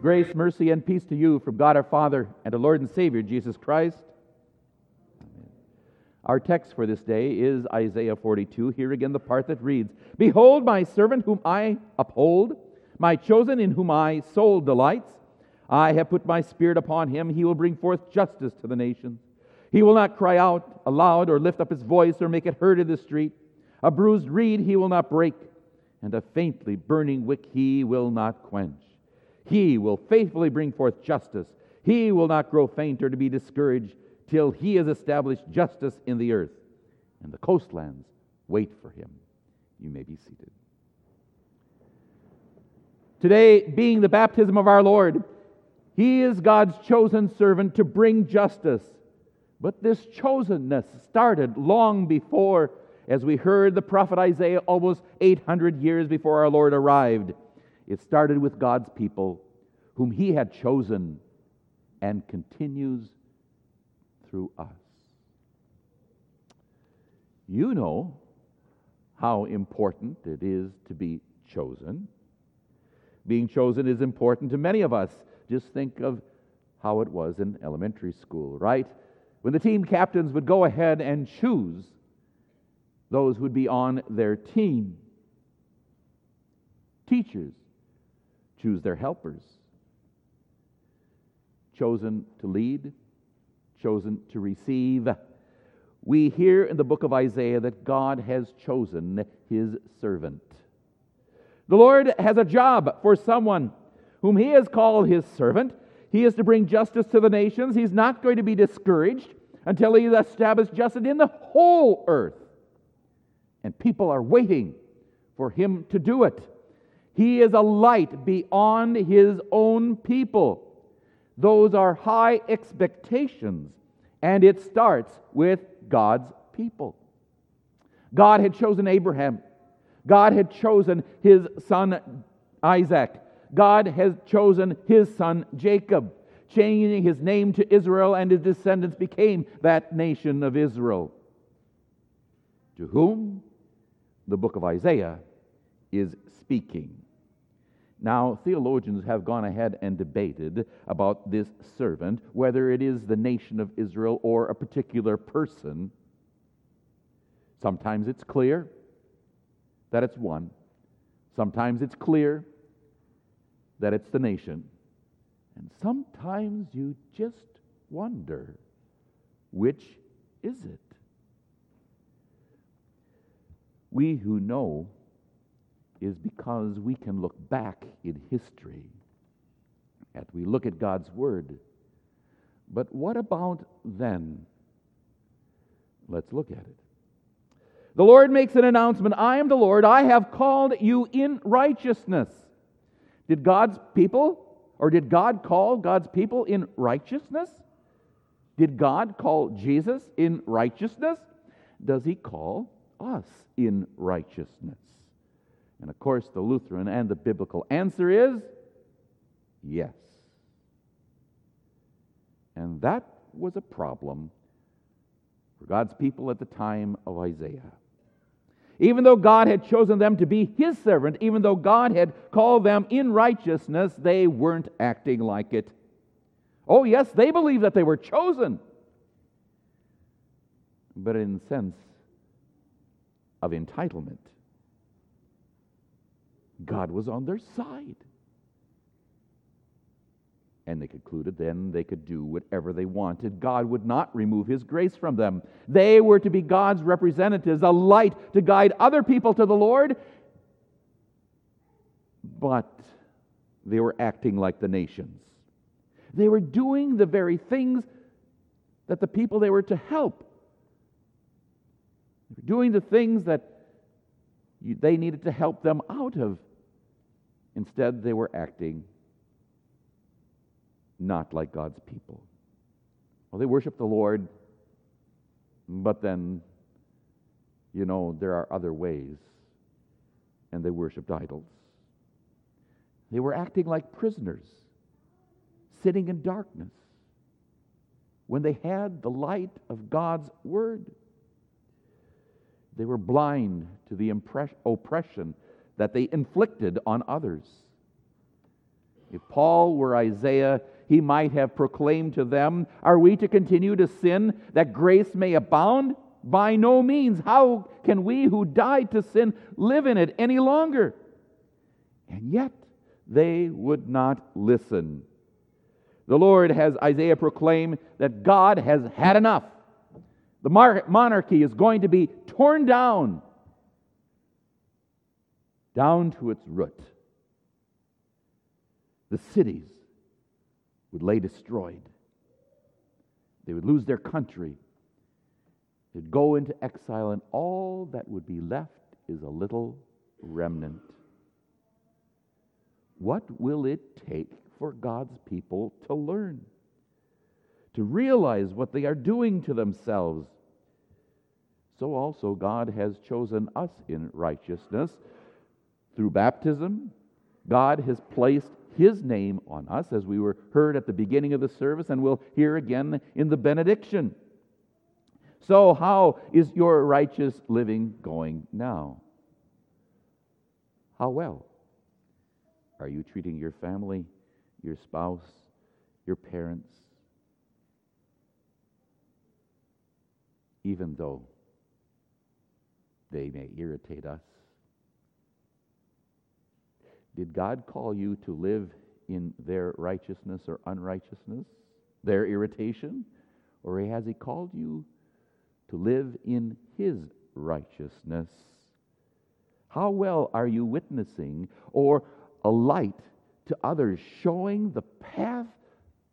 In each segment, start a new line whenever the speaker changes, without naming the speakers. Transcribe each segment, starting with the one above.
Grace, mercy, and peace to you from God our Father and our Lord and Savior Jesus Christ. Our text for this day is Isaiah 42. Here again, the part that reads Behold, my servant whom I uphold, my chosen in whom my soul delights. I have put my spirit upon him. He will bring forth justice to the nations. He will not cry out aloud or lift up his voice or make it heard in the street. A bruised reed he will not break, and a faintly burning wick he will not quench. He will faithfully bring forth justice. He will not grow faint or to be discouraged till he has established justice in the earth. And the coastlands wait for him. You may be seated. Today, being the baptism of our Lord, he is God's chosen servant to bring justice. But this chosenness started long before, as we heard the prophet Isaiah almost 800 years before our Lord arrived. It started with God's people, whom He had chosen, and continues through us. You know how important it is to be chosen. Being chosen is important to many of us. Just think of how it was in elementary school, right? When the team captains would go ahead and choose those who would be on their team. Teachers choose their helpers. Chosen to lead, chosen to receive. We hear in the book of Isaiah that God has chosen his servant. The Lord has a job for someone whom he has called his servant. He is to bring justice to the nations. He's not going to be discouraged until he has established justice in the whole earth. And people are waiting for him to do it. He is a light beyond his own people. Those are high expectations, and it starts with God's people. God had chosen Abraham. God had chosen his son Isaac. God has chosen his son Jacob, changing his name to Israel, and his descendants became that nation of Israel. To whom the book of Isaiah is speaking. Now, theologians have gone ahead and debated about this servant, whether it is the nation of Israel or a particular person. Sometimes it's clear that it's one, sometimes it's clear that it's the nation, and sometimes you just wonder which is it? We who know is because we can look back in history and we look at God's Word. But what about then? Let's look at it. The Lord makes an announcement I am the Lord, I have called you in righteousness. Did God's people, or did God call God's people in righteousness? Did God call Jesus in righteousness? Does he call us in righteousness? And of course, the Lutheran and the biblical answer is yes. And that was a problem for God's people at the time of Isaiah. Even though God had chosen them to be his servant, even though God had called them in righteousness, they weren't acting like it. Oh, yes, they believed that they were chosen. But in the sense of entitlement, God was on their side. And they concluded then they could do whatever they wanted. God would not remove his grace from them. They were to be God's representatives, a light to guide other people to the Lord. But they were acting like the nations. They were doing the very things that the people they were to help. They were doing the things that they needed to help them out of. Instead, they were acting not like God's people. Well, they worship the Lord, but then, you know, there are other ways, and they worshiped idols. They were acting like prisoners, sitting in darkness, when they had the light of God's Word. They were blind to the oppression that they inflicted on others. If Paul were Isaiah, he might have proclaimed to them, Are we to continue to sin that grace may abound? By no means. How can we who died to sin live in it any longer? And yet they would not listen. The Lord has Isaiah proclaim that God has had enough. The monarchy is going to be torn down, down to its root. The cities would lay destroyed. They would lose their country. They'd go into exile, and all that would be left is a little remnant. What will it take for God's people to learn? To realize what they are doing to themselves? So also God has chosen us in righteousness through baptism. God has placed his name on us, as we were heard at the beginning of the service, and we'll hear again in the benediction. So, how is your righteous living going now? How well? Are you treating your family, your spouse, your parents, even though they may irritate us? Did God call you to live in their righteousness or unrighteousness, their irritation? Or has He called you to live in His righteousness? How well are you witnessing or a light to others, showing the path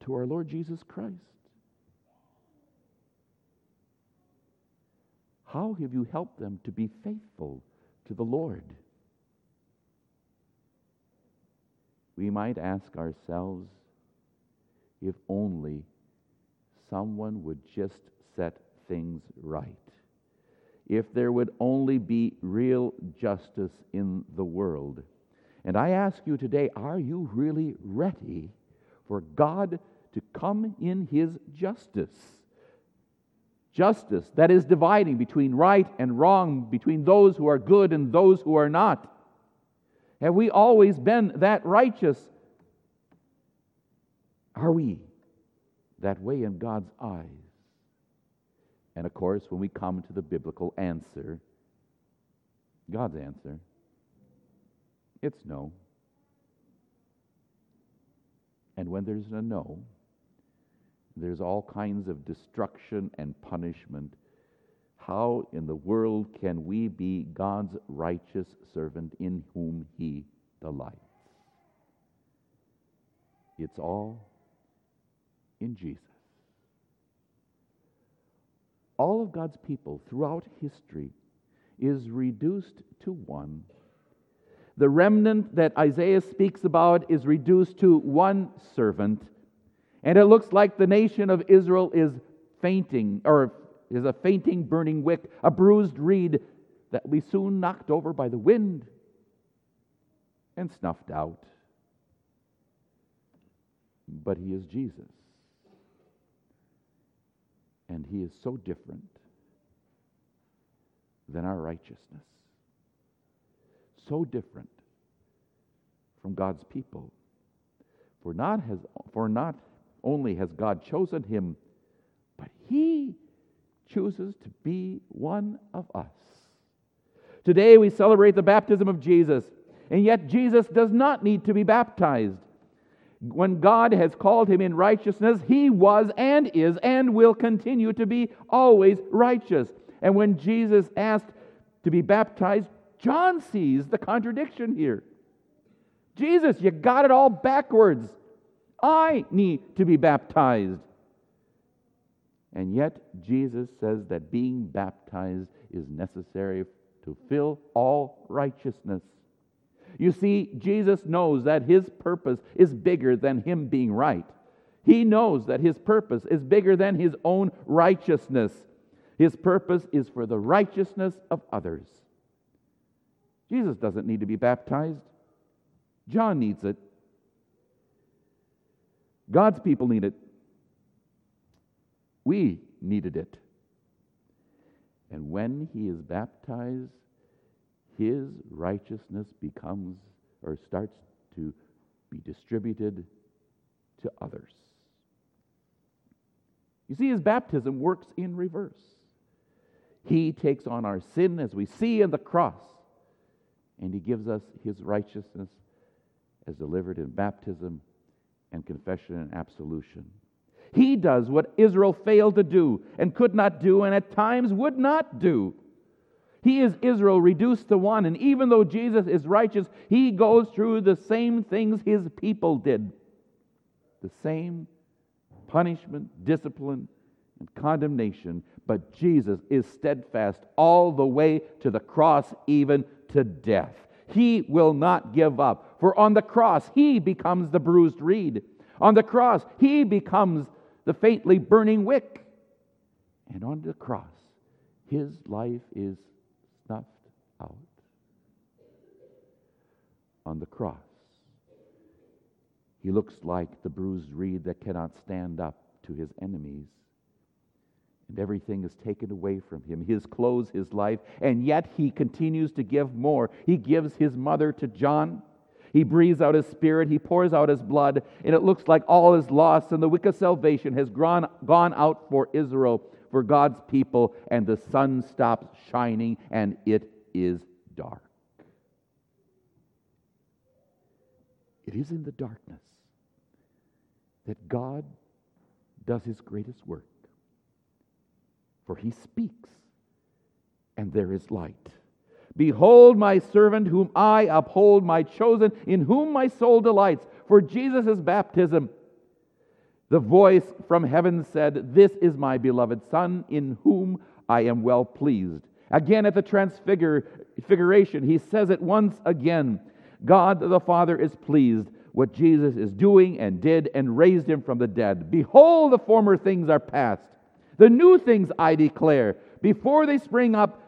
to our Lord Jesus Christ. How have you helped them to be faithful to the Lord? We might ask ourselves if only someone would just set things right. If there would only be real justice in the world and I ask you today are you really ready for God to come in His justice? Justice that is dividing between right and wrong, between those who are good and those who are not. Have we always been that righteous? Are we that way in God's eyes? And of course, when we come to the biblical answer, God's answer, it's no. And when there's a no, there's all kinds of destruction and punishment. How in the world can we be God's righteous servant in whom He delights? It's all in Jesus. All of God's people throughout history is reduced to one the remnant that Isaiah speaks about is reduced to one servant, and it looks like the nation of Israel is fainting, or is a fainting, burning wick, a bruised reed that will be soon knocked over by the wind and snuffed out. But he is Jesus. And he is so different than our righteousness so different from God's people. For not, has, for not only has God chosen him, but he chooses to be one of us. Today we celebrate the baptism of Jesus, and yet Jesus does not need to be baptized. When God has called him in righteousness, he was and is and will continue to be always righteous. And when Jesus asked to be baptized, John sees the contradiction here. Jesus, you got it all backwards. I need to be baptized. And yet, Jesus says that being baptized is necessary to fill all righteousness. You see, Jesus knows that his purpose is bigger than him being right. He knows that his purpose is bigger than his own righteousness. His purpose is for the righteousness of others. Jesus doesn't need to be baptized, John needs it. God's people need it. We needed it. And when he is baptized, his righteousness becomes or starts to be distributed to others. You see, his baptism works in reverse. He takes on our sin as we see in the cross, and he gives us his righteousness as delivered in baptism and confession and absolution. He does what Israel failed to do and could not do, and at times would not do. He is Israel reduced to one, and even though Jesus is righteous, he goes through the same things his people did. The same punishment, discipline, and condemnation, but Jesus is steadfast all the way to the cross, even to death. He will not give up, for on the cross, he becomes the bruised reed. On the cross, he becomes the faintly burning wick. And on the cross, his life is snuffed out. On the cross, he looks like the bruised reed that cannot stand up to his enemies. And everything is taken away from him his clothes, his life, and yet he continues to give more. He gives his mother to John. He breathes out his spirit, he pours out his blood, and it looks like all is lost, and the wick of salvation has gone, gone out for Israel, for God's people, and the sun stops shining, and it is dark. It is in the darkness that God does his greatest work. For he speaks, and there is light. Behold, my servant, whom I uphold, my chosen, in whom my soul delights. For Jesus' baptism, the voice from heaven said, This is my beloved Son, in whom I am well pleased. Again, at the transfiguration, he says it once again God the Father is pleased what Jesus is doing and did and raised him from the dead. Behold, the former things are past. The new things I declare. Before they spring up,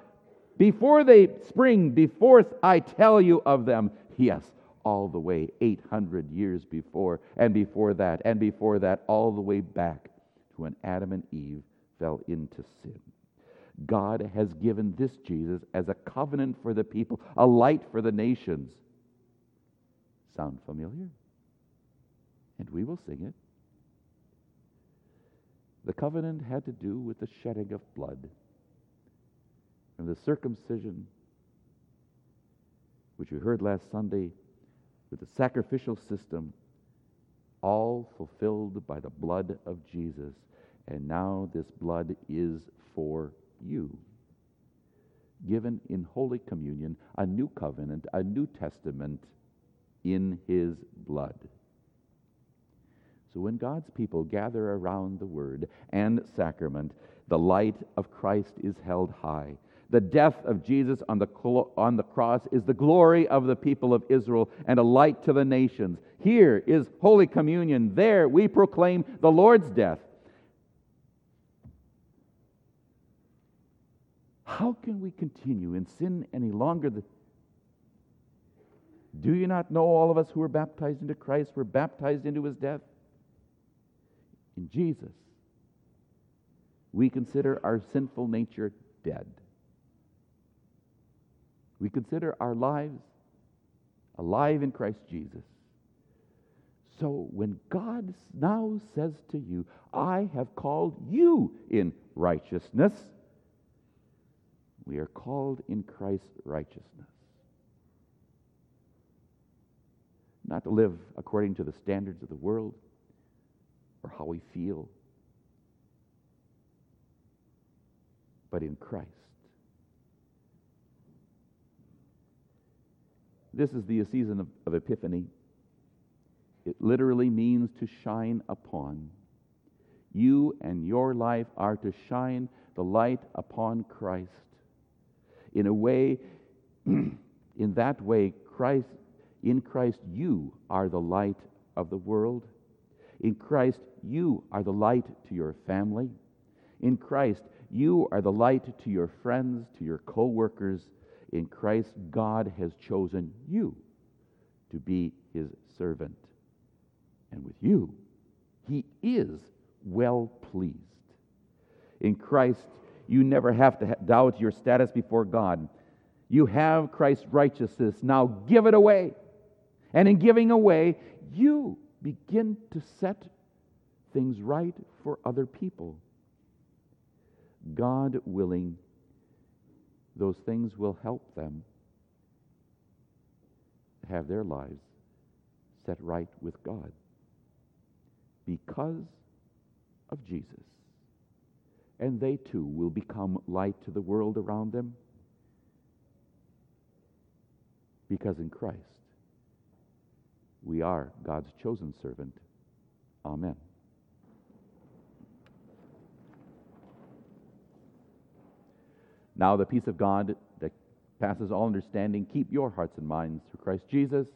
before they spring, before I tell you of them. Yes, all the way 800 years before, and before that, and before that, all the way back to when Adam and Eve fell into sin. God has given this Jesus as a covenant for the people, a light for the nations. Sound familiar? and we will sing it. The covenant had to do with the shedding of blood and the circumcision, which we heard last Sunday, with the sacrificial system, all fulfilled by the blood of Jesus. And now this blood is for you. Given in Holy Communion, a new covenant, a new testament in his blood. So when God's people gather around the word and sacrament, the light of Christ is held high. The death of Jesus on the, on the cross is the glory of the people of Israel and a light to the nations. Here is Holy Communion. There we proclaim the Lord's death. How can we continue in sin any longer? Do you not know all of us who were baptized into Christ were baptized into his death? In Jesus, we consider our sinful nature dead. We consider our lives alive in Christ Jesus. So when God now says to you, I have called you in righteousness, we are called in Christ's righteousness. Not to live according to the standards of the world or how we feel, but in Christ. This is the season of, of Epiphany. It literally means to shine upon. You and your life are to shine the light upon Christ. In a way, in that way, Christ, in Christ, you are the light of the world. In Christ, you are the light to your family. In Christ, you are the light to your friends, to your co workers. In Christ, God has chosen you to be his servant. And with you, he is well pleased. In Christ, you never have to doubt your status before God. You have Christ's righteousness. Now give it away. And in giving away, you begin to set things right for other people. God willing, those things will help them have their lives set right with God because of Jesus. And they too will become light to the world around them because in Christ we are God's chosen servant. Amen. Now, the peace of God that passes all understanding, keep your hearts and minds through Christ Jesus.